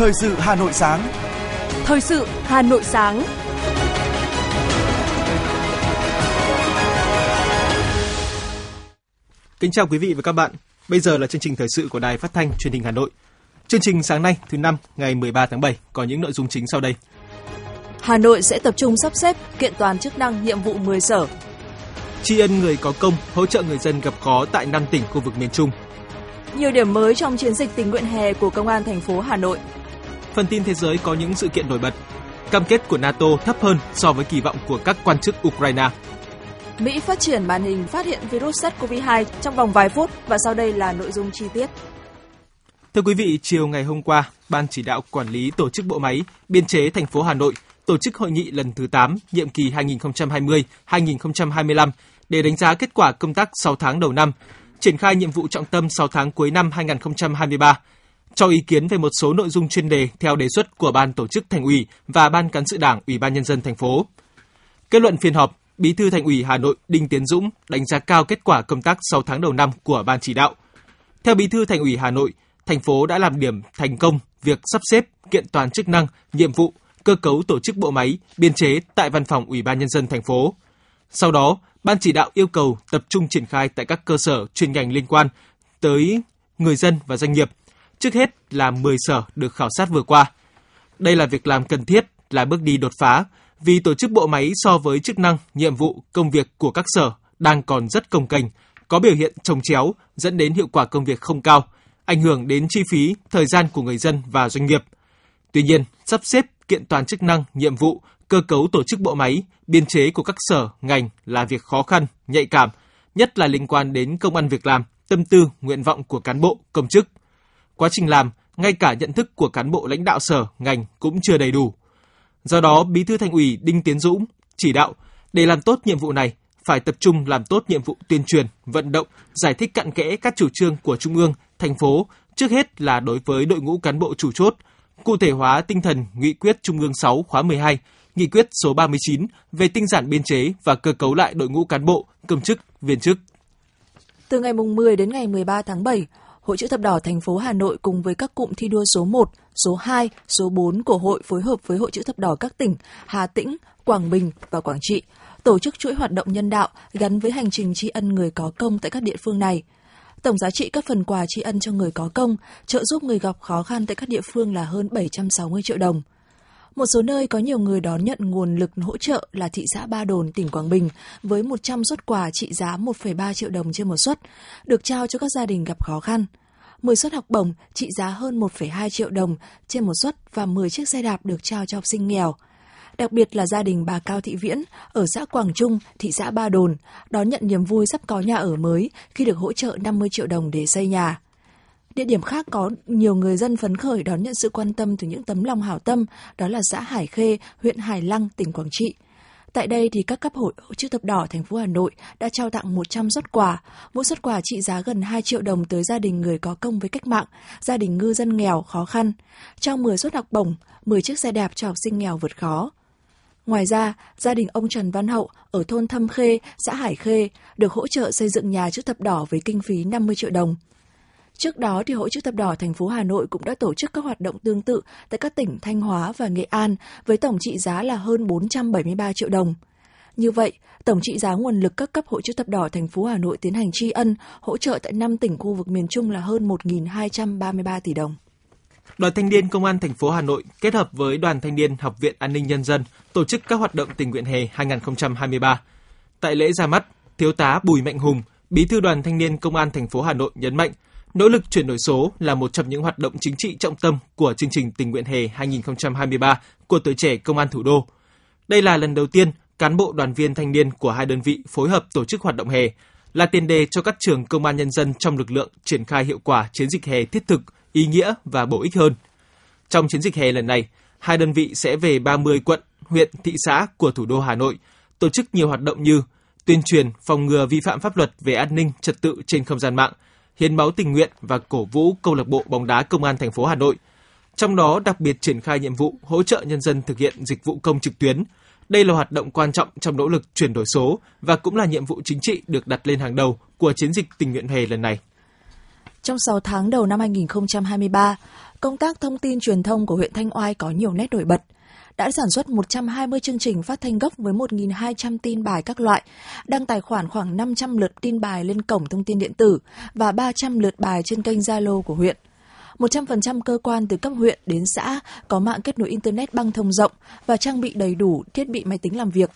Thời sự Hà Nội sáng. Thời sự Hà Nội sáng. Kính chào quý vị và các bạn. Bây giờ là chương trình thời sự của Đài Phát thanh Truyền hình Hà Nội. Chương trình sáng nay, thứ năm, ngày 13 tháng 7 có những nội dung chính sau đây. Hà Nội sẽ tập trung sắp xếp kiện toàn chức năng nhiệm vụ 10 sở. Tri ân người có công, hỗ trợ người dân gặp khó tại 5 tỉnh khu vực miền Trung. Nhiều điểm mới trong chiến dịch tình nguyện hè của Công an thành phố Hà Nội. Phần tin thế giới có những sự kiện nổi bật. Cam kết của NATO thấp hơn so với kỳ vọng của các quan chức Ukraine. Mỹ phát triển màn hình phát hiện virus SARS-CoV-2 trong vòng vài phút và sau đây là nội dung chi tiết. Thưa quý vị, chiều ngày hôm qua, Ban chỉ đạo quản lý tổ chức bộ máy, biên chế thành phố Hà Nội tổ chức hội nghị lần thứ 8, nhiệm kỳ 2020-2025 để đánh giá kết quả công tác 6 tháng đầu năm, triển khai nhiệm vụ trọng tâm 6 tháng cuối năm 2023, cho ý kiến về một số nội dung chuyên đề theo đề xuất của Ban tổ chức Thành ủy và Ban cán sự Đảng Ủy ban nhân dân thành phố. Kết luận phiên họp, Bí thư Thành ủy Hà Nội Đinh Tiến Dũng đánh giá cao kết quả công tác 6 tháng đầu năm của ban chỉ đạo. Theo Bí thư Thành ủy Hà Nội, thành phố đã làm điểm thành công việc sắp xếp kiện toàn chức năng, nhiệm vụ, cơ cấu tổ chức bộ máy, biên chế tại văn phòng Ủy ban nhân dân thành phố. Sau đó, ban chỉ đạo yêu cầu tập trung triển khai tại các cơ sở chuyên ngành liên quan tới người dân và doanh nghiệp. Trước hết là 10 sở được khảo sát vừa qua. Đây là việc làm cần thiết, là bước đi đột phá vì tổ chức bộ máy so với chức năng, nhiệm vụ, công việc của các sở đang còn rất công cành có biểu hiện trồng chéo dẫn đến hiệu quả công việc không cao, ảnh hưởng đến chi phí, thời gian của người dân và doanh nghiệp. Tuy nhiên, sắp xếp kiện toàn chức năng, nhiệm vụ, cơ cấu tổ chức bộ máy, biên chế của các sở, ngành là việc khó khăn, nhạy cảm, nhất là liên quan đến công ăn việc làm, tâm tư, nguyện vọng của cán bộ, công chức. Quá trình làm, ngay cả nhận thức của cán bộ lãnh đạo sở, ngành cũng chưa đầy đủ. Do đó, Bí thư Thành ủy Đinh Tiến Dũng chỉ đạo để làm tốt nhiệm vụ này phải tập trung làm tốt nhiệm vụ tuyên truyền, vận động, giải thích cặn kẽ các chủ trương của Trung ương, thành phố, trước hết là đối với đội ngũ cán bộ chủ chốt, cụ thể hóa tinh thần Nghị quyết Trung ương 6 khóa 12, Nghị quyết số 39 về tinh giản biên chế và cơ cấu lại đội ngũ cán bộ, công chức, viên chức. Từ ngày 10 đến ngày 13 tháng 7, Hội chữ thập đỏ thành phố Hà Nội cùng với các cụm thi đua số 1, số 2, số 4 của hội phối hợp với Hội chữ thập đỏ các tỉnh Hà Tĩnh, Quảng Bình và Quảng Trị tổ chức chuỗi hoạt động nhân đạo gắn với hành trình tri ân người có công tại các địa phương này. Tổng giá trị các phần quà tri ân cho người có công, trợ giúp người gặp khó khăn tại các địa phương là hơn 760 triệu đồng. Một số nơi có nhiều người đón nhận nguồn lực hỗ trợ là thị xã Ba Đồn, tỉnh Quảng Bình, với 100 suất quà trị giá 1,3 triệu đồng trên một suất, được trao cho các gia đình gặp khó khăn. 10 suất học bổng trị giá hơn 1,2 triệu đồng trên một suất và 10 chiếc xe đạp được trao cho học sinh nghèo. Đặc biệt là gia đình bà Cao Thị Viễn ở xã Quảng Trung, thị xã Ba Đồn, đón nhận niềm vui sắp có nhà ở mới khi được hỗ trợ 50 triệu đồng để xây nhà. Địa điểm khác có nhiều người dân phấn khởi đón nhận sự quan tâm từ những tấm lòng hảo tâm, đó là xã Hải Khê, huyện Hải Lăng, tỉnh Quảng Trị. Tại đây thì các cấp hội chữ thập đỏ thành phố Hà Nội đã trao tặng 100 xuất quà, mỗi xuất quà trị giá gần 2 triệu đồng tới gia đình người có công với cách mạng, gia đình ngư dân nghèo khó khăn, trao 10 suất học bổng, 10 chiếc xe đạp cho học sinh nghèo vượt khó. Ngoài ra, gia đình ông Trần Văn Hậu ở thôn Thâm Khê, xã Hải Khê được hỗ trợ xây dựng nhà chữ thập đỏ với kinh phí 50 triệu đồng. Trước đó, thì Hội chữ thập đỏ thành phố Hà Nội cũng đã tổ chức các hoạt động tương tự tại các tỉnh Thanh Hóa và Nghệ An với tổng trị giá là hơn 473 triệu đồng. Như vậy, tổng trị giá nguồn lực các cấp Hội chữ thập đỏ thành phố Hà Nội tiến hành tri ân, hỗ trợ tại 5 tỉnh khu vực miền Trung là hơn 1.233 tỷ đồng. Đoàn Thanh niên Công an thành phố Hà Nội kết hợp với Đoàn Thanh niên Học viện An ninh Nhân dân tổ chức các hoạt động tình nguyện hè 2023. Tại lễ ra mắt, Thiếu tá Bùi Mạnh Hùng, Bí thư Đoàn Thanh niên Công an thành phố Hà Nội nhấn mạnh, nỗ lực chuyển đổi số là một trong những hoạt động chính trị trọng tâm của chương trình tình nguyện hè 2023 của tuổi trẻ Công an thủ đô. Đây là lần đầu tiên cán bộ đoàn viên thanh niên của hai đơn vị phối hợp tổ chức hoạt động hè, là tiền đề cho các trường công an nhân dân trong lực lượng triển khai hiệu quả chiến dịch hè thiết thực, ý nghĩa và bổ ích hơn. Trong chiến dịch hè lần này, hai đơn vị sẽ về 30 quận, huyện, thị xã của thủ đô Hà Nội, tổ chức nhiều hoạt động như tuyên truyền phòng ngừa vi phạm pháp luật về an ninh trật tự trên không gian mạng, hiến máu tình nguyện và cổ vũ câu lạc bộ bóng đá công an thành phố Hà Nội. Trong đó đặc biệt triển khai nhiệm vụ hỗ trợ nhân dân thực hiện dịch vụ công trực tuyến. Đây là hoạt động quan trọng trong nỗ lực chuyển đổi số và cũng là nhiệm vụ chính trị được đặt lên hàng đầu của chiến dịch tình nguyện hè lần này. Trong 6 tháng đầu năm 2023, công tác thông tin truyền thông của huyện Thanh Oai có nhiều nét nổi bật – đã sản xuất 120 chương trình phát thanh gốc với 1.200 tin bài các loại, đăng tài khoản khoảng 500 lượt tin bài lên cổng thông tin điện tử và 300 lượt bài trên kênh Zalo của huyện. 100% cơ quan từ cấp huyện đến xã có mạng kết nối Internet băng thông rộng và trang bị đầy đủ thiết bị máy tính làm việc.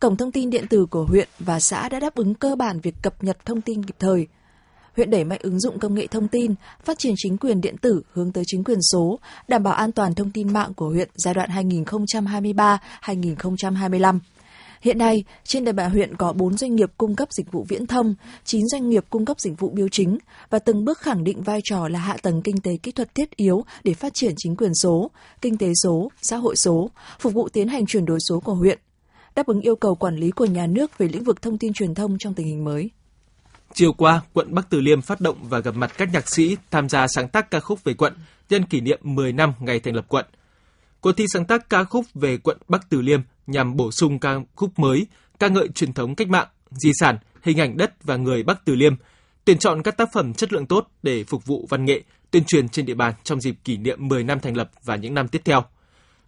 Cổng thông tin điện tử của huyện và xã đã đáp ứng cơ bản việc cập nhật thông tin kịp thời, huyện đẩy mạnh ứng dụng công nghệ thông tin, phát triển chính quyền điện tử hướng tới chính quyền số, đảm bảo an toàn thông tin mạng của huyện giai đoạn 2023-2025. Hiện nay, trên địa bàn huyện có 4 doanh nghiệp cung cấp dịch vụ viễn thông, 9 doanh nghiệp cung cấp dịch vụ biêu chính và từng bước khẳng định vai trò là hạ tầng kinh tế kỹ thuật thiết yếu để phát triển chính quyền số, kinh tế số, xã hội số, phục vụ tiến hành chuyển đổi số của huyện, đáp ứng yêu cầu quản lý của nhà nước về lĩnh vực thông tin truyền thông trong tình hình mới. Chiều qua, quận Bắc Từ Liêm phát động và gặp mặt các nhạc sĩ tham gia sáng tác ca khúc về quận nhân kỷ niệm 10 năm ngày thành lập quận. Cuộc thi sáng tác ca khúc về quận Bắc Từ Liêm nhằm bổ sung ca khúc mới, ca ngợi truyền thống cách mạng, di sản, hình ảnh đất và người Bắc Từ Liêm, tuyển chọn các tác phẩm chất lượng tốt để phục vụ văn nghệ, tuyên truyền trên địa bàn trong dịp kỷ niệm 10 năm thành lập và những năm tiếp theo.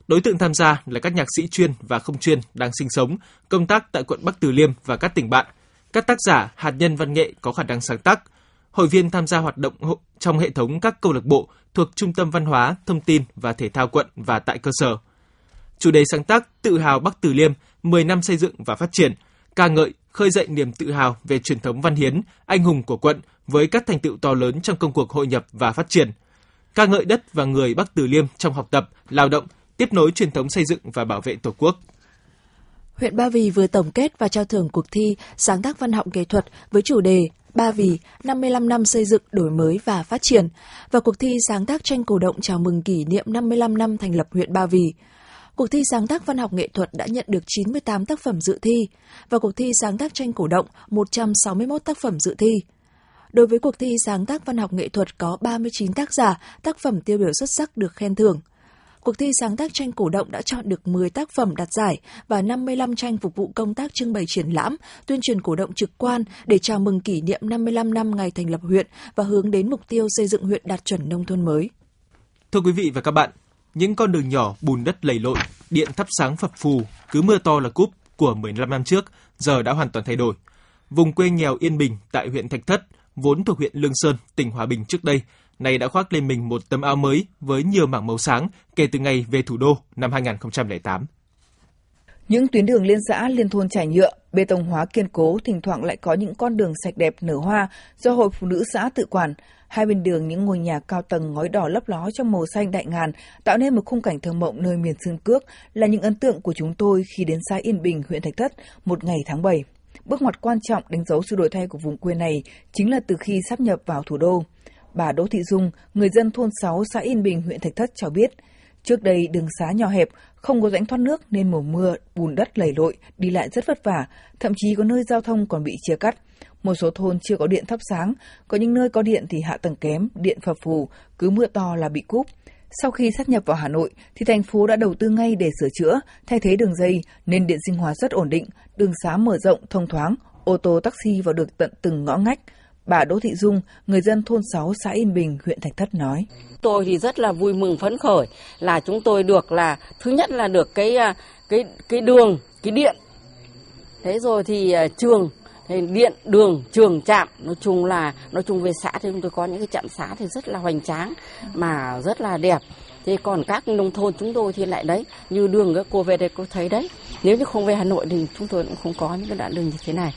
Đối tượng tham gia là các nhạc sĩ chuyên và không chuyên đang sinh sống, công tác tại quận Bắc Từ Liêm và các tỉnh bạn – các tác giả hạt nhân văn nghệ có khả năng sáng tác, hội viên tham gia hoạt động trong hệ thống các câu lạc bộ thuộc Trung tâm Văn hóa, Thông tin và Thể thao quận và tại cơ sở. Chủ đề sáng tác Tự hào Bắc Từ Liêm 10 năm xây dựng và phát triển, ca ngợi, khơi dậy niềm tự hào về truyền thống văn hiến, anh hùng của quận với các thành tựu to lớn trong công cuộc hội nhập và phát triển. Ca ngợi đất và người Bắc Từ Liêm trong học tập, lao động, tiếp nối truyền thống xây dựng và bảo vệ Tổ quốc huyện Ba Vì vừa tổng kết và trao thưởng cuộc thi sáng tác văn học nghệ thuật với chủ đề Ba Vì 55 năm xây dựng, đổi mới và phát triển và cuộc thi sáng tác tranh cổ động chào mừng kỷ niệm 55 năm thành lập huyện Ba Vì. Cuộc thi sáng tác văn học nghệ thuật đã nhận được 98 tác phẩm dự thi và cuộc thi sáng tác tranh cổ động 161 tác phẩm dự thi. Đối với cuộc thi sáng tác văn học nghệ thuật có 39 tác giả, tác phẩm tiêu biểu xuất sắc được khen thưởng cuộc thi sáng tác tranh cổ động đã chọn được 10 tác phẩm đạt giải và 55 tranh phục vụ công tác trưng bày triển lãm, tuyên truyền cổ động trực quan để chào mừng kỷ niệm 55 năm ngày thành lập huyện và hướng đến mục tiêu xây dựng huyện đạt chuẩn nông thôn mới. Thưa quý vị và các bạn, những con đường nhỏ bùn đất lầy lội, điện thắp sáng phập phù, cứ mưa to là cúp của 15 năm trước giờ đã hoàn toàn thay đổi. Vùng quê nghèo Yên Bình tại huyện Thạch Thất, vốn thuộc huyện Lương Sơn, tỉnh Hòa Bình trước đây, nay đã khoác lên mình một tấm áo mới với nhiều mảng màu sáng kể từ ngày về thủ đô năm 2008. Những tuyến đường liên xã, liên thôn trải nhựa, bê tông hóa kiên cố, thỉnh thoảng lại có những con đường sạch đẹp nở hoa do hội phụ nữ xã tự quản. Hai bên đường những ngôi nhà cao tầng ngói đỏ lấp ló trong màu xanh đại ngàn tạo nên một khung cảnh thơ mộng nơi miền Sơn Cước là những ấn tượng của chúng tôi khi đến xã Yên Bình, huyện Thạch Thất một ngày tháng 7. Bước ngoặt quan trọng đánh dấu sự đổi thay của vùng quê này chính là từ khi sắp nhập vào thủ đô. Bà Đỗ Thị Dung, người dân thôn 6 xã Yên Bình, huyện Thạch Thất cho biết, trước đây đường xá nhỏ hẹp, không có rãnh thoát nước nên mùa mưa bùn đất lầy lội, đi lại rất vất vả, thậm chí có nơi giao thông còn bị chia cắt. Một số thôn chưa có điện thắp sáng, có những nơi có điện thì hạ tầng kém, điện phập phù, cứ mưa to là bị cúp. Sau khi sát nhập vào Hà Nội, thì thành phố đã đầu tư ngay để sửa chữa, thay thế đường dây nên điện sinh hoạt rất ổn định, đường xá mở rộng, thông thoáng, ô tô taxi vào được tận từng ngõ ngách. Bà Đỗ Thị Dung, người dân thôn 6 xã Yên Bình, huyện Thạch Thất nói. Tôi thì rất là vui mừng phấn khởi là chúng tôi được là thứ nhất là được cái à, cái cái đường, cái điện. Thế rồi thì à, trường thì điện đường trường trạm nói chung là nói chung về xã thì chúng tôi có những cái trạm xã thì rất là hoành tráng mà rất là đẹp thế còn các nông thôn chúng tôi thì lại đấy như đường các cô về đây cô thấy đấy nếu như không về hà nội thì chúng tôi cũng không có những cái đoạn đường như thế này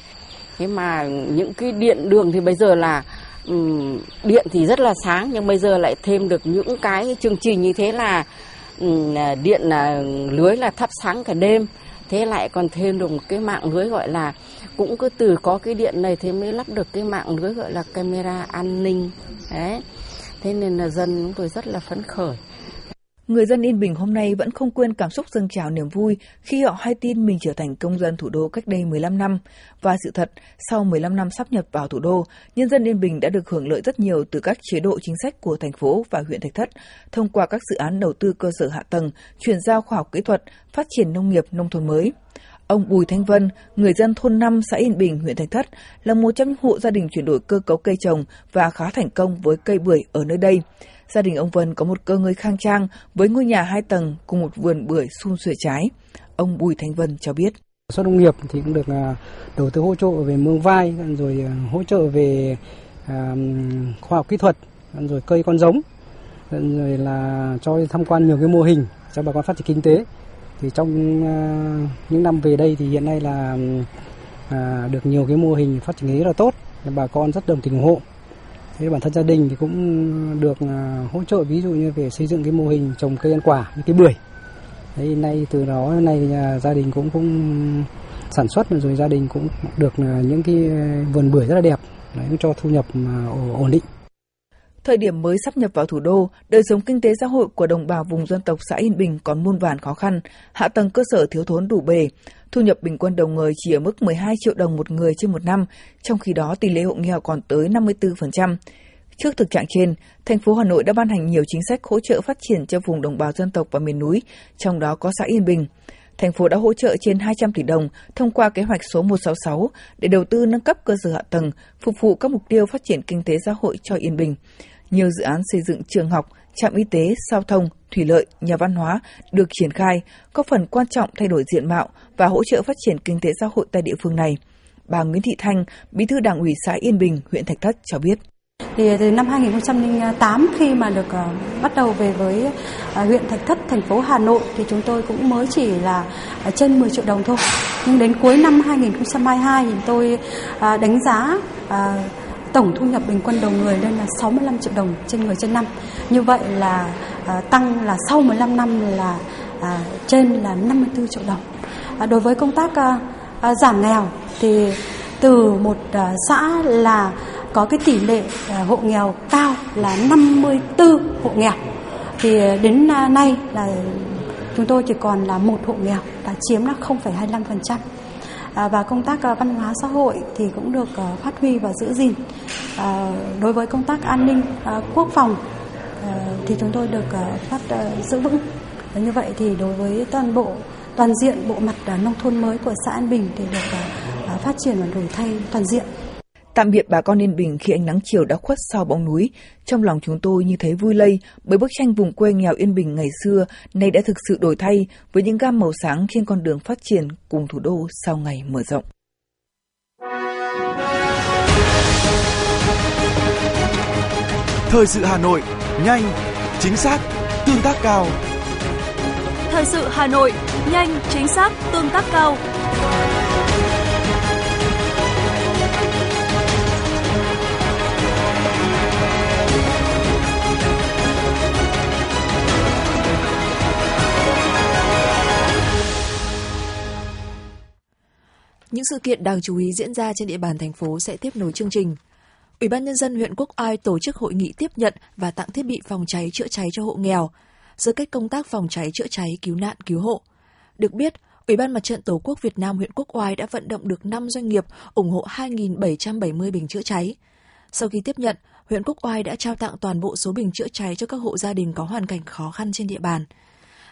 thế mà những cái điện đường thì bây giờ là um, điện thì rất là sáng nhưng bây giờ lại thêm được những cái chương trình như thế là um, điện là lưới là thắp sáng cả đêm. Thế lại còn thêm được một cái mạng lưới gọi là cũng cứ từ có cái điện này thế mới lắp được cái mạng lưới gọi là camera an ninh. Đấy. Thế nên là dân chúng tôi rất là phấn khởi. Người dân Yên Bình hôm nay vẫn không quên cảm xúc dâng trào niềm vui khi họ hay tin mình trở thành công dân thủ đô cách đây 15 năm. Và sự thật, sau 15 năm sắp nhập vào thủ đô, nhân dân Yên Bình đã được hưởng lợi rất nhiều từ các chế độ chính sách của thành phố và huyện Thạch Thất thông qua các dự án đầu tư cơ sở hạ tầng, chuyển giao khoa học kỹ thuật, phát triển nông nghiệp nông thôn mới. Ông Bùi Thanh Vân, người dân thôn 5 xã Yên Bình, huyện Thạch Thất, là một trong những hộ gia đình chuyển đổi cơ cấu cây trồng và khá thành công với cây bưởi ở nơi đây. Gia đình ông Vân có một cơ ngơi khang trang với ngôi nhà hai tầng cùng một vườn bưởi xun xuê trái. Ông Bùi Thanh Vân cho biết. Xuất nông nghiệp thì cũng được à, đầu tư hỗ trợ về mương vai, rồi à, hỗ trợ về à, khoa học kỹ thuật, rồi cây con giống, rồi là cho tham quan nhiều cái mô hình cho bà con phát triển kinh tế. Thì trong những năm về đây thì hiện nay là được nhiều cái mô hình phát triển rất là tốt, bà con rất đồng tình ủng hộ. Thế bản thân gia đình thì cũng được à, hỗ trợ ví dụ như về xây dựng cái mô hình trồng cây ăn quả như cái bưởi Đấy, nay từ đó nay nhà gia đình cũng cũng sản xuất rồi gia đình cũng được à, những cái vườn bưởi rất là đẹp đấy, cho thu nhập à, ổn định. Thời điểm mới sắp nhập vào thủ đô, đời sống kinh tế xã hội của đồng bào vùng dân tộc xã Yên Bình còn muôn vàn khó khăn, hạ tầng cơ sở thiếu thốn đủ bề, thu nhập bình quân đầu người chỉ ở mức 12 triệu đồng một người trên một năm, trong khi đó tỷ lệ hộ nghèo còn tới 54%. Trước thực trạng trên, thành phố Hà Nội đã ban hành nhiều chính sách hỗ trợ phát triển cho vùng đồng bào dân tộc và miền núi, trong đó có xã Yên Bình. Thành phố đã hỗ trợ trên 200 tỷ đồng thông qua kế hoạch số 166 để đầu tư nâng cấp cơ sở hạ tầng, phục vụ các mục tiêu phát triển kinh tế xã hội cho Yên Bình. Nhiều dự án xây dựng trường học, trạm y tế, giao thông, thủy lợi, nhà văn hóa được triển khai, có phần quan trọng thay đổi diện mạo và hỗ trợ phát triển kinh tế xã hội tại địa phương này. Bà Nguyễn Thị Thanh, Bí thư Đảng ủy xã Yên Bình, huyện Thạch Thất cho biết. Thì từ năm 2008 khi mà được ờ, bắt đầu về với ờ, huyện Thạch Thất, thành phố Hà Nội thì chúng tôi cũng mới chỉ là ờ, trên 10 triệu đồng thôi. Nhưng đến cuối năm 2022 thì tôi đánh giá tổng thu nhập bình quân đầu người lên là 65 triệu đồng trên người trên năm. Như vậy là uh, tăng là sau 15 năm là uh, trên là 54 triệu đồng. Uh, đối với công tác uh, uh, giảm nghèo thì từ một uh, xã là có cái tỷ lệ à, hộ nghèo cao là 54 hộ nghèo thì đến nay là chúng tôi chỉ còn là một hộ nghèo và chiếm là 0,25% À, và công tác à, văn hóa xã hội thì cũng được à, phát huy và giữ gìn. Đối với công tác an ninh quốc phòng thì chúng tôi được phát giữ vững. Như vậy thì đối với toàn bộ, toàn diện bộ mặt nông thôn mới của xã An Bình thì được phát triển và đổi thay toàn diện. Tạm biệt bà con Yên Bình khi ánh nắng chiều đã khuất sau bóng núi, trong lòng chúng tôi như thấy vui lây bởi bức tranh vùng quê nghèo Yên Bình ngày xưa nay đã thực sự đổi thay với những gam màu sáng trên con đường phát triển cùng thủ đô sau ngày mở rộng. Thời sự Hà Nội, nhanh, chính xác, tương tác cao. Thời sự Hà Nội, nhanh, chính xác, tương tác cao. Những sự kiện đáng chú ý diễn ra trên địa bàn thành phố sẽ tiếp nối chương trình. Ủy ban Nhân dân huyện Quốc Oai tổ chức hội nghị tiếp nhận và tặng thiết bị phòng cháy chữa cháy cho hộ nghèo, sơ kết công tác phòng cháy chữa cháy cứu nạn cứu hộ. Được biết, Ủy ban Mặt trận Tổ quốc Việt Nam huyện Quốc Oai đã vận động được 5 doanh nghiệp ủng hộ 2.770 bình chữa cháy. Sau khi tiếp nhận, huyện Quốc Oai đã trao tặng toàn bộ số bình chữa cháy cho các hộ gia đình có hoàn cảnh khó khăn trên địa bàn –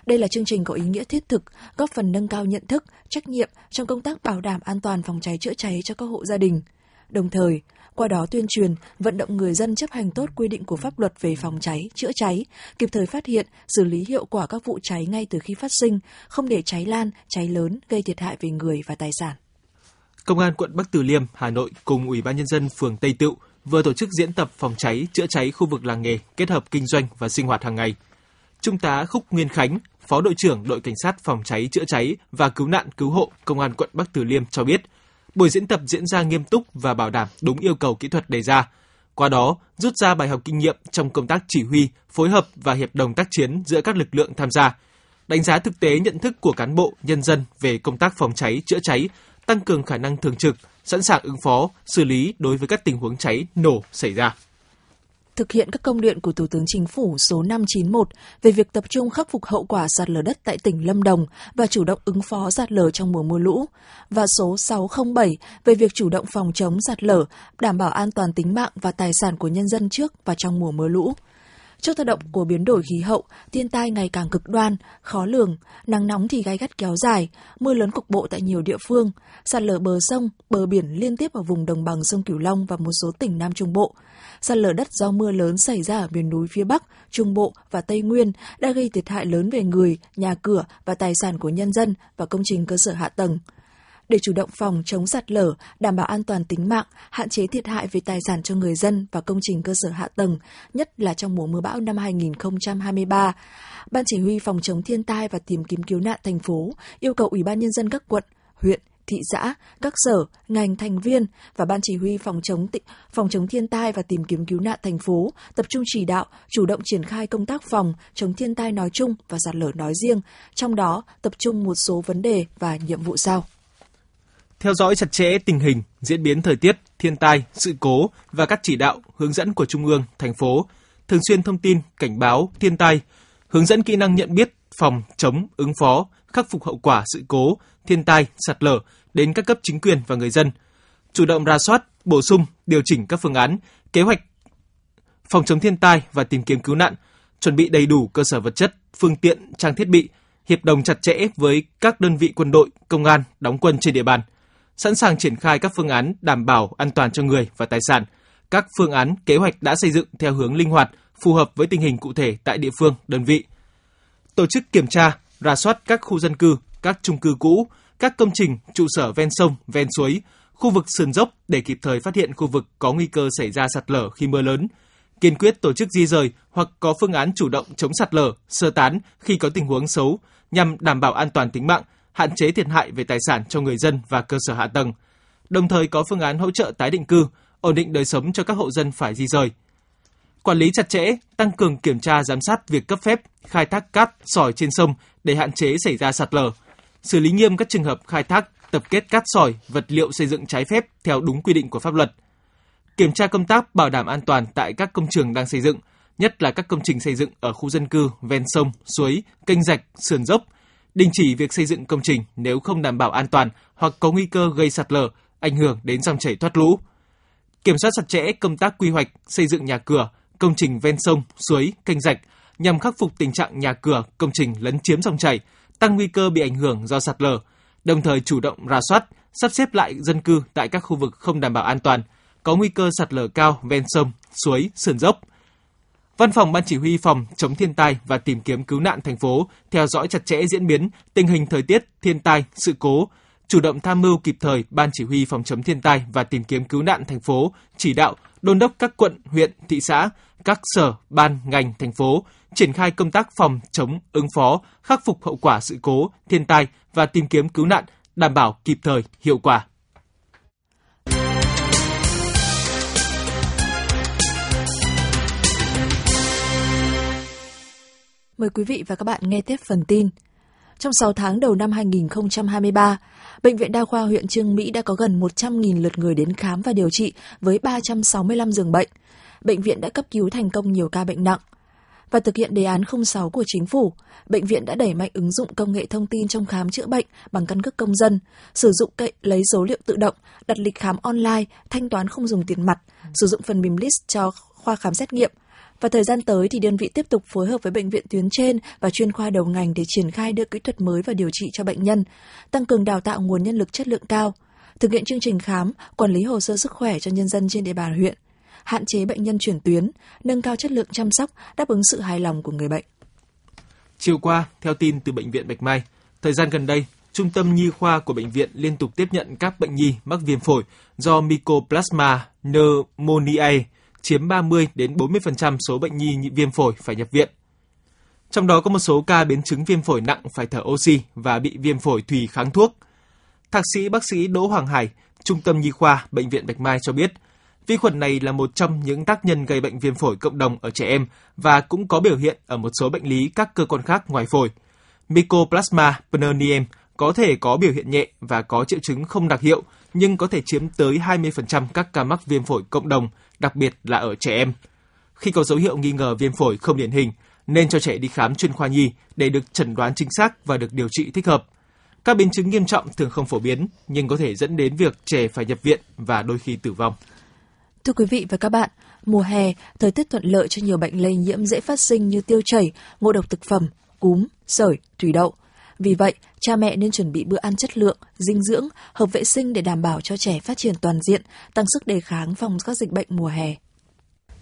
đây là chương trình có ý nghĩa thiết thực, góp phần nâng cao nhận thức, trách nhiệm trong công tác bảo đảm an toàn phòng cháy chữa cháy cho các hộ gia đình. Đồng thời, qua đó tuyên truyền, vận động người dân chấp hành tốt quy định của pháp luật về phòng cháy, chữa cháy, kịp thời phát hiện, xử lý hiệu quả các vụ cháy ngay từ khi phát sinh, không để cháy lan, cháy lớn gây thiệt hại về người và tài sản. Công an quận Bắc Từ Liêm, Hà Nội cùng Ủy ban nhân dân phường Tây Tựu vừa tổ chức diễn tập phòng cháy, chữa cháy khu vực làng nghề kết hợp kinh doanh và sinh hoạt hàng ngày. Trung tá Khúc Nguyên Khánh, Phó đội trưởng đội cảnh sát phòng cháy chữa cháy và cứu nạn cứu hộ Công an quận Bắc Từ Liêm cho biết, buổi diễn tập diễn ra nghiêm túc và bảo đảm đúng yêu cầu kỹ thuật đề ra. Qua đó, rút ra bài học kinh nghiệm trong công tác chỉ huy, phối hợp và hiệp đồng tác chiến giữa các lực lượng tham gia. Đánh giá thực tế nhận thức của cán bộ, nhân dân về công tác phòng cháy, chữa cháy, tăng cường khả năng thường trực, sẵn sàng ứng phó, xử lý đối với các tình huống cháy nổ xảy ra thực hiện các công điện của Thủ tướng Chính phủ số 591 về việc tập trung khắc phục hậu quả sạt lở đất tại tỉnh Lâm Đồng và chủ động ứng phó sạt lở trong mùa mưa lũ, và số 607 về việc chủ động phòng chống sạt lở, đảm bảo an toàn tính mạng và tài sản của nhân dân trước và trong mùa mưa lũ. Trước tác động của biến đổi khí hậu, thiên tai ngày càng cực đoan, khó lường, nắng nóng thì gai gắt kéo dài, mưa lớn cục bộ tại nhiều địa phương, sạt lở bờ sông, bờ biển liên tiếp ở vùng đồng bằng sông Cửu Long và một số tỉnh Nam Trung Bộ. Sạt lở đất do mưa lớn xảy ra ở miền núi phía Bắc, Trung Bộ và Tây Nguyên đã gây thiệt hại lớn về người, nhà cửa và tài sản của nhân dân và công trình cơ sở hạ tầng để chủ động phòng chống sạt lở, đảm bảo an toàn tính mạng, hạn chế thiệt hại về tài sản cho người dân và công trình cơ sở hạ tầng, nhất là trong mùa mưa bão năm 2023. Ban chỉ huy phòng chống thiên tai và tìm kiếm cứu nạn thành phố yêu cầu Ủy ban nhân dân các quận, huyện, thị xã, các sở, ngành thành viên và ban chỉ huy phòng chống tị, phòng chống thiên tai và tìm kiếm cứu nạn thành phố tập trung chỉ đạo, chủ động triển khai công tác phòng chống thiên tai nói chung và sạt lở nói riêng, trong đó tập trung một số vấn đề và nhiệm vụ sau theo dõi chặt chẽ tình hình, diễn biến thời tiết, thiên tai, sự cố và các chỉ đạo, hướng dẫn của Trung ương, thành phố, thường xuyên thông tin, cảnh báo, thiên tai, hướng dẫn kỹ năng nhận biết, phòng, chống, ứng phó, khắc phục hậu quả sự cố, thiên tai, sạt lở đến các cấp chính quyền và người dân. Chủ động ra soát, bổ sung, điều chỉnh các phương án, kế hoạch phòng chống thiên tai và tìm kiếm cứu nạn, chuẩn bị đầy đủ cơ sở vật chất, phương tiện, trang thiết bị, hiệp đồng chặt chẽ với các đơn vị quân đội, công an đóng quân trên địa bàn – sẵn sàng triển khai các phương án đảm bảo an toàn cho người và tài sản. Các phương án, kế hoạch đã xây dựng theo hướng linh hoạt, phù hợp với tình hình cụ thể tại địa phương, đơn vị. Tổ chức kiểm tra, rà soát các khu dân cư, các chung cư cũ, các công trình, trụ sở ven sông, ven suối, khu vực sườn dốc để kịp thời phát hiện khu vực có nguy cơ xảy ra sạt lở khi mưa lớn, kiên quyết tổ chức di rời hoặc có phương án chủ động chống sạt lở, sơ tán khi có tình huống xấu nhằm đảm bảo an toàn tính mạng, hạn chế thiệt hại về tài sản cho người dân và cơ sở hạ tầng, đồng thời có phương án hỗ trợ tái định cư, ổn định đời sống cho các hộ dân phải di rời. Quản lý chặt chẽ, tăng cường kiểm tra giám sát việc cấp phép khai thác cát, sỏi trên sông để hạn chế xảy ra sạt lở, xử lý nghiêm các trường hợp khai thác, tập kết cát sỏi, vật liệu xây dựng trái phép theo đúng quy định của pháp luật. Kiểm tra công tác bảo đảm an toàn tại các công trường đang xây dựng, nhất là các công trình xây dựng ở khu dân cư ven sông, suối, kênh rạch, sườn dốc, đình chỉ việc xây dựng công trình nếu không đảm bảo an toàn hoặc có nguy cơ gây sạt lở, ảnh hưởng đến dòng chảy thoát lũ. Kiểm soát chặt chẽ công tác quy hoạch, xây dựng nhà cửa, công trình ven sông, suối, kênh rạch nhằm khắc phục tình trạng nhà cửa, công trình lấn chiếm dòng chảy, tăng nguy cơ bị ảnh hưởng do sạt lở, đồng thời chủ động ra soát, sắp xếp lại dân cư tại các khu vực không đảm bảo an toàn, có nguy cơ sạt lở cao ven sông, suối, sườn dốc – Văn phòng Ban Chỉ huy phòng chống thiên tai và tìm kiếm cứu nạn thành phố theo dõi chặt chẽ diễn biến tình hình thời tiết, thiên tai, sự cố, chủ động tham mưu kịp thời Ban Chỉ huy phòng chống thiên tai và tìm kiếm cứu nạn thành phố chỉ đạo đôn đốc các quận, huyện, thị xã, các sở, ban, ngành thành phố triển khai công tác phòng chống, ứng phó, khắc phục hậu quả sự cố, thiên tai và tìm kiếm cứu nạn đảm bảo kịp thời, hiệu quả. Mời quý vị và các bạn nghe tiếp phần tin. Trong 6 tháng đầu năm 2023, Bệnh viện Đa khoa huyện Trương Mỹ đã có gần 100.000 lượt người đến khám và điều trị với 365 giường bệnh. Bệnh viện đã cấp cứu thành công nhiều ca bệnh nặng. Và thực hiện đề án 06 của chính phủ, bệnh viện đã đẩy mạnh ứng dụng công nghệ thông tin trong khám chữa bệnh bằng căn cước công dân, sử dụng cậy lấy số liệu tự động, đặt lịch khám online, thanh toán không dùng tiền mặt, sử dụng phần mềm list cho khoa khám xét nghiệm, và thời gian tới thì đơn vị tiếp tục phối hợp với bệnh viện tuyến trên và chuyên khoa đầu ngành để triển khai đưa kỹ thuật mới vào điều trị cho bệnh nhân, tăng cường đào tạo nguồn nhân lực chất lượng cao, thực hiện chương trình khám, quản lý hồ sơ sức khỏe cho nhân dân trên địa bàn huyện, hạn chế bệnh nhân chuyển tuyến, nâng cao chất lượng chăm sóc, đáp ứng sự hài lòng của người bệnh. Chiều qua, theo tin từ bệnh viện Bạch Mai, thời gian gần đây, Trung tâm Nhi khoa của bệnh viện liên tục tiếp nhận các bệnh nhi mắc viêm phổi do Mycoplasma pneumoniae chiếm 30 đến 40% số bệnh nhi viêm phổi phải nhập viện. Trong đó có một số ca biến chứng viêm phổi nặng phải thở oxy và bị viêm phổi thùy kháng thuốc. Thạc sĩ bác sĩ Đỗ Hoàng Hải, Trung tâm Nhi khoa Bệnh viện Bạch Mai cho biết, vi khuẩn này là một trong những tác nhân gây bệnh viêm phổi cộng đồng ở trẻ em và cũng có biểu hiện ở một số bệnh lý các cơ quan khác ngoài phổi. Mycoplasma pneumoniae có thể có biểu hiện nhẹ và có triệu chứng không đặc hiệu, nhưng có thể chiếm tới 20% các ca mắc viêm phổi cộng đồng đặc biệt là ở trẻ em. Khi có dấu hiệu nghi ngờ viêm phổi không điển hình, nên cho trẻ đi khám chuyên khoa nhi để được chẩn đoán chính xác và được điều trị thích hợp. Các biến chứng nghiêm trọng thường không phổ biến, nhưng có thể dẫn đến việc trẻ phải nhập viện và đôi khi tử vong. Thưa quý vị và các bạn, Mùa hè, thời tiết thuận lợi cho nhiều bệnh lây nhiễm dễ phát sinh như tiêu chảy, ngộ độc thực phẩm, cúm, sởi, thủy đậu. Vì vậy, cha mẹ nên chuẩn bị bữa ăn chất lượng, dinh dưỡng, hợp vệ sinh để đảm bảo cho trẻ phát triển toàn diện, tăng sức đề kháng phòng các dịch bệnh mùa hè.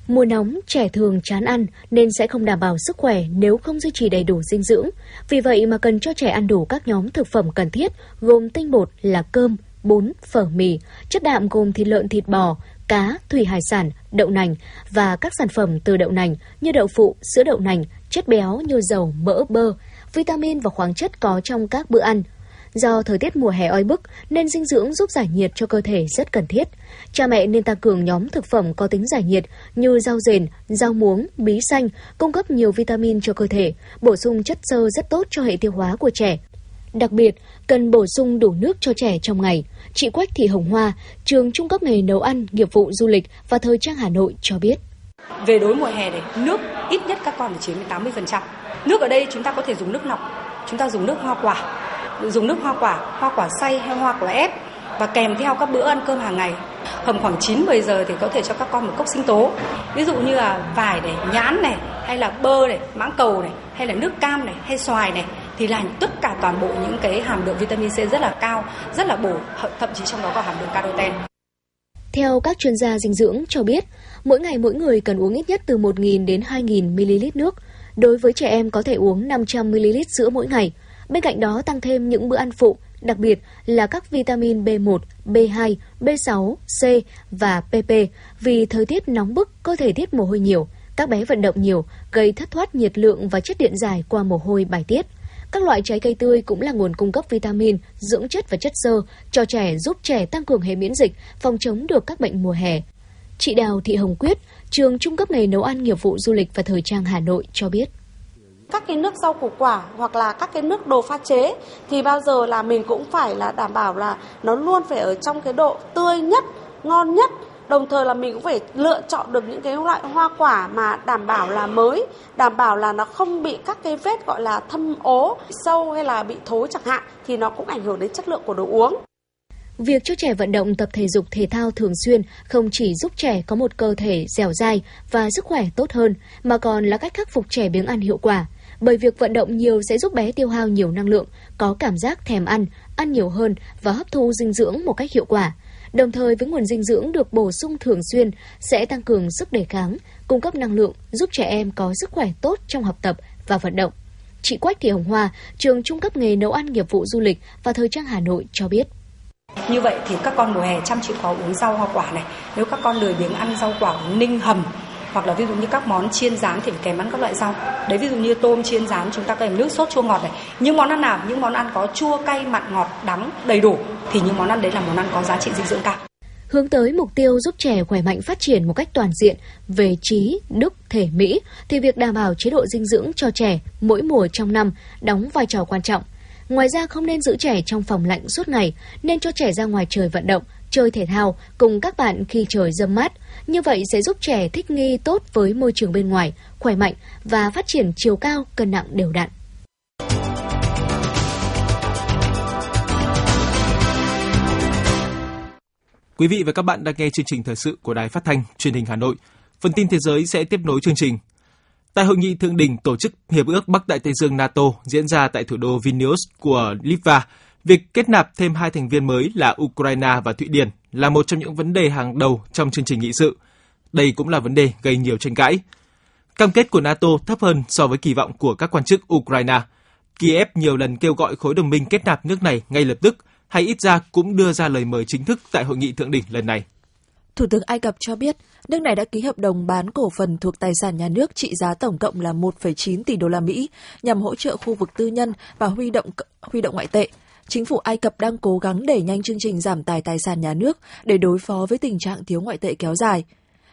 Mùa nóng, trẻ thường chán ăn nên sẽ không đảm bảo sức khỏe nếu không duy trì đầy đủ dinh dưỡng. Vì vậy mà cần cho trẻ ăn đủ các nhóm thực phẩm cần thiết gồm tinh bột là cơm, bún, phở mì, chất đạm gồm thịt lợn thịt bò, cá, thủy hải sản, đậu nành và các sản phẩm từ đậu nành như đậu phụ, sữa đậu nành, chất béo như dầu, mỡ, bơ, vitamin và khoáng chất có trong các bữa ăn. Do thời tiết mùa hè oi bức nên dinh dưỡng giúp giải nhiệt cho cơ thể rất cần thiết. Cha mẹ nên tăng cường nhóm thực phẩm có tính giải nhiệt như rau rền, rau muống, bí xanh, cung cấp nhiều vitamin cho cơ thể, bổ sung chất xơ rất tốt cho hệ tiêu hóa của trẻ. Đặc biệt, cần bổ sung đủ nước cho trẻ trong ngày. Chị Quách Thị Hồng Hoa, trường trung cấp nghề nấu ăn, nghiệp vụ du lịch và thời trang Hà Nội cho biết. Về đối mùa hè này, nước ít nhất các con phải chiếm 80%. Nước ở đây chúng ta có thể dùng nước lọc, chúng ta dùng nước hoa quả, dùng nước hoa quả, hoa quả xay hay hoa quả ép và kèm theo các bữa ăn cơm hàng ngày. hầm khoảng 9 10 giờ thì có thể cho các con một cốc sinh tố. Ví dụ như là vải này, nhãn này, hay là bơ này, mãng cầu này, hay là nước cam này, hay xoài này thì là tất cả toàn bộ những cái hàm lượng vitamin C rất là cao, rất là bổ, thậm chí trong đó có hàm lượng caroten. Theo các chuyên gia dinh dưỡng cho biết, mỗi ngày mỗi người cần uống ít nhất từ 1.000 đến 2.000 ml nước. Đối với trẻ em có thể uống 500 ml sữa mỗi ngày. Bên cạnh đó tăng thêm những bữa ăn phụ, đặc biệt là các vitamin B1, B2, B6, C và PP vì thời tiết nóng bức cơ thể tiết mồ hôi nhiều, các bé vận động nhiều, gây thất thoát nhiệt lượng và chất điện giải qua mồ hôi bài tiết. Các loại trái cây tươi cũng là nguồn cung cấp vitamin, dưỡng chất và chất xơ cho trẻ giúp trẻ tăng cường hệ miễn dịch, phòng chống được các bệnh mùa hè. Chị Đào Thị Hồng Quyết, trường trung cấp nghề nấu ăn nghiệp vụ du lịch và thời trang Hà Nội cho biết. Các cái nước rau củ quả hoặc là các cái nước đồ pha chế thì bao giờ là mình cũng phải là đảm bảo là nó luôn phải ở trong cái độ tươi nhất, ngon nhất. Đồng thời là mình cũng phải lựa chọn được những cái loại hoa quả mà đảm bảo là mới đảm bảo là nó không bị các cái vết gọi là thâm ố sâu hay là bị thối chẳng hạn thì nó cũng ảnh hưởng đến chất lượng của đồ uống. Việc cho trẻ vận động tập thể dục thể thao thường xuyên không chỉ giúp trẻ có một cơ thể dẻo dai và sức khỏe tốt hơn, mà còn là cách khắc phục trẻ biếng ăn hiệu quả. Bởi việc vận động nhiều sẽ giúp bé tiêu hao nhiều năng lượng, có cảm giác thèm ăn, ăn nhiều hơn và hấp thu dinh dưỡng một cách hiệu quả. Đồng thời với nguồn dinh dưỡng được bổ sung thường xuyên sẽ tăng cường sức đề kháng, cung cấp năng lượng, giúp trẻ em có sức khỏe tốt trong học tập và vận động. Chị Quách Thị Hồng Hoa, trường trung cấp nghề nấu ăn nghiệp vụ du lịch và thời trang Hà Nội cho biết. Như vậy thì các con mùa hè chăm chịu khó uống rau hoa quả này. Nếu các con lười biếng ăn rau quả ninh hầm hoặc là ví dụ như các món chiên rán thì phải kèm ăn các loại rau đấy ví dụ như tôm chiên rán chúng ta kèm nước sốt chua ngọt này những món ăn nào những món ăn có chua cay mặn ngọt đắng đầy đủ thì những món ăn đấy là món ăn có giá trị dinh dưỡng cao hướng tới mục tiêu giúp trẻ khỏe mạnh phát triển một cách toàn diện về trí, đức, thể mỹ thì việc đảm bảo chế độ dinh dưỡng cho trẻ mỗi mùa trong năm đóng vai trò quan trọng. Ngoài ra không nên giữ trẻ trong phòng lạnh suốt ngày, nên cho trẻ ra ngoài trời vận động, chơi thể thao cùng các bạn khi trời dâm mát. Như vậy sẽ giúp trẻ thích nghi tốt với môi trường bên ngoài, khỏe mạnh và phát triển chiều cao, cân nặng đều đặn. Quý vị và các bạn đang nghe chương trình thời sự của Đài Phát thanh Truyền hình Hà Nội. Phần tin thế giới sẽ tiếp nối chương trình. Tại hội nghị thượng đỉnh tổ chức Hiệp ước Bắc Đại Tây Dương NATO diễn ra tại thủ đô Vilnius của Litva, việc kết nạp thêm hai thành viên mới là Ukraine và Thụy Điển là một trong những vấn đề hàng đầu trong chương trình nghị sự. Đây cũng là vấn đề gây nhiều tranh cãi. Cam kết của NATO thấp hơn so với kỳ vọng của các quan chức Ukraine. Kiev nhiều lần kêu gọi khối đồng minh kết nạp nước này ngay lập tức, hay ít ra cũng đưa ra lời mời chính thức tại hội nghị thượng đỉnh lần này. Thủ tướng Ai Cập cho biết, nước này đã ký hợp đồng bán cổ phần thuộc tài sản nhà nước trị giá tổng cộng là 1,9 tỷ đô la Mỹ nhằm hỗ trợ khu vực tư nhân và huy động huy động ngoại tệ. Chính phủ Ai Cập đang cố gắng đẩy nhanh chương trình giảm tài tài sản nhà nước để đối phó với tình trạng thiếu ngoại tệ kéo dài.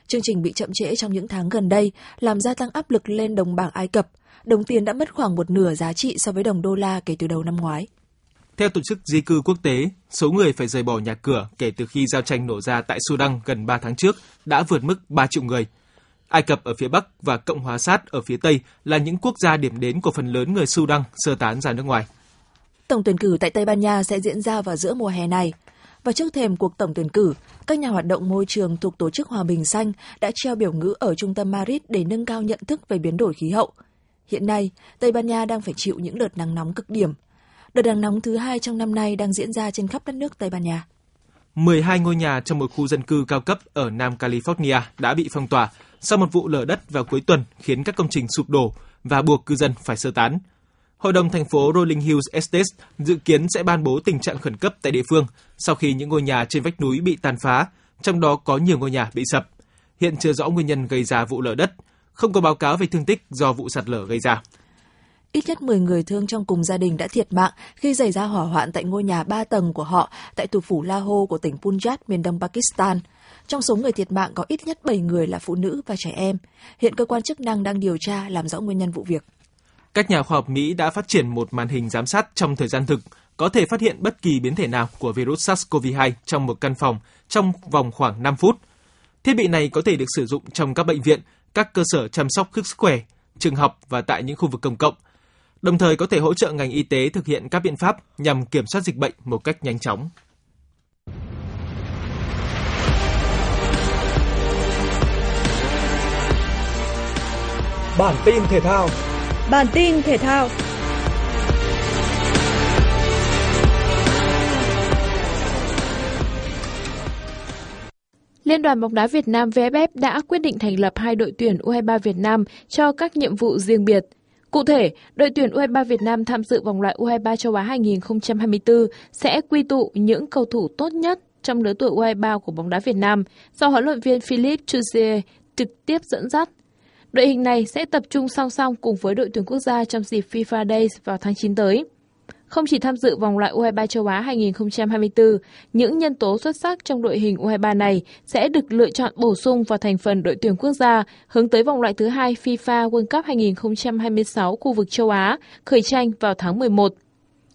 Chương trình bị chậm trễ trong những tháng gần đây, làm gia tăng áp lực lên đồng bảng Ai Cập. Đồng tiền đã mất khoảng một nửa giá trị so với đồng đô la kể từ đầu năm ngoái. Theo Tổ chức Di cư Quốc tế, số người phải rời bỏ nhà cửa kể từ khi giao tranh nổ ra tại Sudan gần 3 tháng trước đã vượt mức 3 triệu người. Ai Cập ở phía Bắc và Cộng hòa Sát ở phía Tây là những quốc gia điểm đến của phần lớn người Sudan sơ tán ra nước ngoài. Tổng tuyển cử tại Tây Ban Nha sẽ diễn ra vào giữa mùa hè này. Và trước thềm cuộc tổng tuyển cử, các nhà hoạt động môi trường thuộc Tổ chức Hòa bình Xanh đã treo biểu ngữ ở trung tâm Madrid để nâng cao nhận thức về biến đổi khí hậu. Hiện nay, Tây Ban Nha đang phải chịu những đợt nắng nóng cực điểm. Đợt nắng nóng thứ hai trong năm nay đang diễn ra trên khắp đất nước Tây Ban Nha. 12 ngôi nhà trong một khu dân cư cao cấp ở Nam California đã bị phong tỏa sau một vụ lở đất vào cuối tuần khiến các công trình sụp đổ và buộc cư dân phải sơ tán. Hội đồng thành phố Rolling Hills Estates dự kiến sẽ ban bố tình trạng khẩn cấp tại địa phương sau khi những ngôi nhà trên vách núi bị tàn phá, trong đó có nhiều ngôi nhà bị sập. Hiện chưa rõ nguyên nhân gây ra vụ lở đất, không có báo cáo về thương tích do vụ sạt lở gây ra. Ít nhất 10 người thương trong cùng gia đình đã thiệt mạng khi xảy ra hỏa hoạn tại ngôi nhà 3 tầng của họ tại thủ phủ Lahore của tỉnh Punjab, miền đông Pakistan. Trong số người thiệt mạng có ít nhất 7 người là phụ nữ và trẻ em. Hiện cơ quan chức năng đang điều tra làm rõ nguyên nhân vụ việc. Các nhà khoa học Mỹ đã phát triển một màn hình giám sát trong thời gian thực, có thể phát hiện bất kỳ biến thể nào của virus SARS-CoV-2 trong một căn phòng trong vòng khoảng 5 phút. Thiết bị này có thể được sử dụng trong các bệnh viện, các cơ sở chăm sóc sức khỏe, trường học và tại những khu vực công cộng, đồng thời có thể hỗ trợ ngành y tế thực hiện các biện pháp nhằm kiểm soát dịch bệnh một cách nhanh chóng. Bản tin thể thao Bản tin thể thao Liên đoàn bóng đá Việt Nam VFF đã quyết định thành lập hai đội tuyển U23 Việt Nam cho các nhiệm vụ riêng biệt. Cụ thể, đội tuyển U23 Việt Nam tham dự vòng loại U23 châu Á 2024 sẽ quy tụ những cầu thủ tốt nhất trong lứa tuổi U23 của bóng đá Việt Nam do huấn luyện viên Philippe Chuzier trực tiếp dẫn dắt. Đội hình này sẽ tập trung song song cùng với đội tuyển quốc gia trong dịp FIFA Days vào tháng 9 tới. Không chỉ tham dự vòng loại U23 châu Á 2024, những nhân tố xuất sắc trong đội hình U23 này sẽ được lựa chọn bổ sung vào thành phần đội tuyển quốc gia hướng tới vòng loại thứ hai FIFA World Cup 2026 khu vực châu Á khởi tranh vào tháng 11.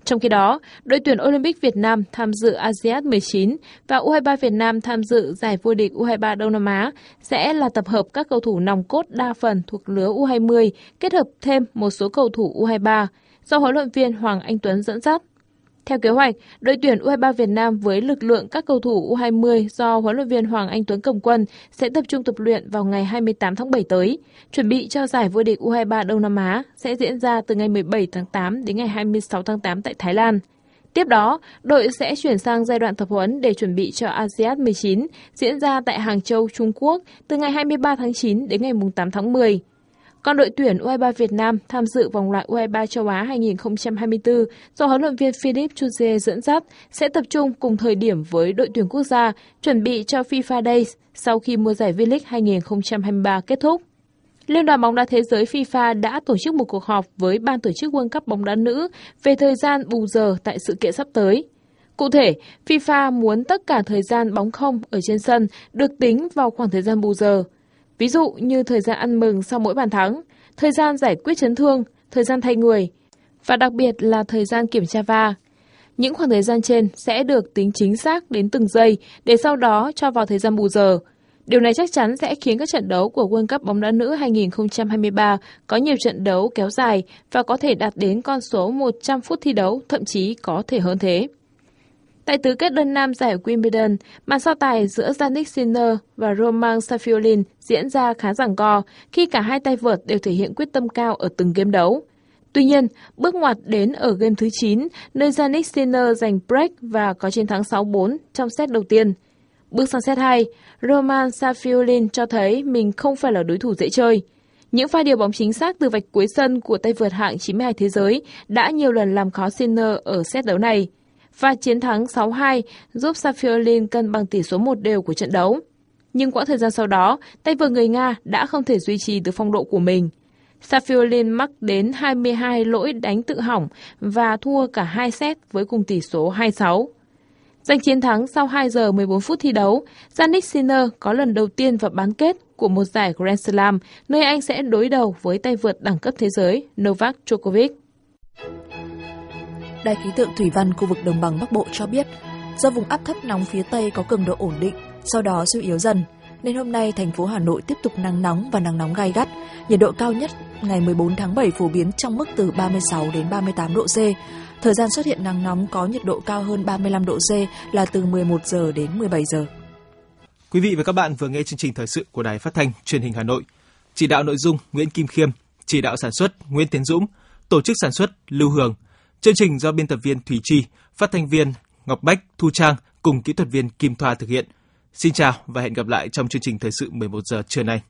Trong khi đó, đội tuyển Olympic Việt Nam tham dự ASEAN 19 và U23 Việt Nam tham dự giải vô địch U23 Đông Nam Á sẽ là tập hợp các cầu thủ nòng cốt đa phần thuộc lứa U20 kết hợp thêm một số cầu thủ U23 do huấn luyện viên Hoàng Anh Tuấn dẫn dắt. Theo kế hoạch, đội tuyển U23 Việt Nam với lực lượng các cầu thủ U20 do huấn luyện viên Hoàng Anh Tuấn cầm quân sẽ tập trung tập luyện vào ngày 28 tháng 7 tới, chuẩn bị cho giải vô địch U23 Đông Nam Á sẽ diễn ra từ ngày 17 tháng 8 đến ngày 26 tháng 8 tại Thái Lan. Tiếp đó, đội sẽ chuyển sang giai đoạn tập huấn để chuẩn bị cho ASEAN 19 diễn ra tại Hàng Châu, Trung Quốc từ ngày 23 tháng 9 đến ngày 8 tháng 10. Còn đội tuyển U23 Việt Nam tham dự vòng loại U23 châu Á 2024 do huấn luyện viên Philippe Chuzier dẫn dắt sẽ tập trung cùng thời điểm với đội tuyển quốc gia chuẩn bị cho FIFA Days sau khi mùa giải V-League 2023 kết thúc. Liên đoàn bóng đá thế giới FIFA đã tổ chức một cuộc họp với ban tổ chức World Cup bóng đá nữ về thời gian bù giờ tại sự kiện sắp tới. Cụ thể, FIFA muốn tất cả thời gian bóng không ở trên sân được tính vào khoảng thời gian bù giờ. Ví dụ như thời gian ăn mừng sau mỗi bàn thắng, thời gian giải quyết chấn thương, thời gian thay người và đặc biệt là thời gian kiểm tra va. Những khoảng thời gian trên sẽ được tính chính xác đến từng giây để sau đó cho vào thời gian bù giờ. Điều này chắc chắn sẽ khiến các trận đấu của World Cup bóng đá nữ 2023 có nhiều trận đấu kéo dài và có thể đạt đến con số 100 phút thi đấu, thậm chí có thể hơn thế. Tại tứ kết đơn nam giải Wimbledon, màn so tài giữa Yannick Sinner và Roman Safiulin diễn ra khá giằng co khi cả hai tay vợt đều thể hiện quyết tâm cao ở từng game đấu. Tuy nhiên, bước ngoặt đến ở game thứ 9, nơi Yannick Sinner giành break và có chiến thắng 6-4 trong set đầu tiên. Bước sang set 2, Roman Safiulin cho thấy mình không phải là đối thủ dễ chơi. Những pha điều bóng chính xác từ vạch cuối sân của tay vợt hạng 92 thế giới đã nhiều lần làm khó Sinner ở set đấu này và chiến thắng 6-2 giúp Safiulin cân bằng tỷ số một đều của trận đấu. Nhưng quãng thời gian sau đó, tay vợt người Nga đã không thể duy trì được phong độ của mình. Safiulin mắc đến 22 lỗi đánh tự hỏng và thua cả hai set với cùng tỷ số 2-6. Giành chiến thắng sau 2 giờ 14 phút thi đấu, Yannick Sinner có lần đầu tiên vào bán kết của một giải Grand Slam, nơi anh sẽ đối đầu với tay vợt đẳng cấp thế giới Novak Djokovic. Đài khí tượng thủy văn khu vực đồng bằng Bắc Bộ cho biết, do vùng áp thấp nóng phía Tây có cường độ ổn định, sau đó suy yếu dần, nên hôm nay thành phố Hà Nội tiếp tục nắng nóng và nắng nóng gai gắt. Nhiệt độ cao nhất ngày 14 tháng 7 phổ biến trong mức từ 36 đến 38 độ C. Thời gian xuất hiện nắng nóng có nhiệt độ cao hơn 35 độ C là từ 11 giờ đến 17 giờ. Quý vị và các bạn vừa nghe chương trình thời sự của Đài Phát thanh Truyền hình Hà Nội. Chỉ đạo nội dung Nguyễn Kim Khiêm, chỉ đạo sản xuất Nguyễn Tiến Dũng, tổ chức sản xuất Lưu Hường. Chương trình do biên tập viên Thủy Chi, phát thanh viên Ngọc Bách, Thu Trang cùng kỹ thuật viên Kim Thoa thực hiện. Xin chào và hẹn gặp lại trong chương trình thời sự 11 giờ trưa nay.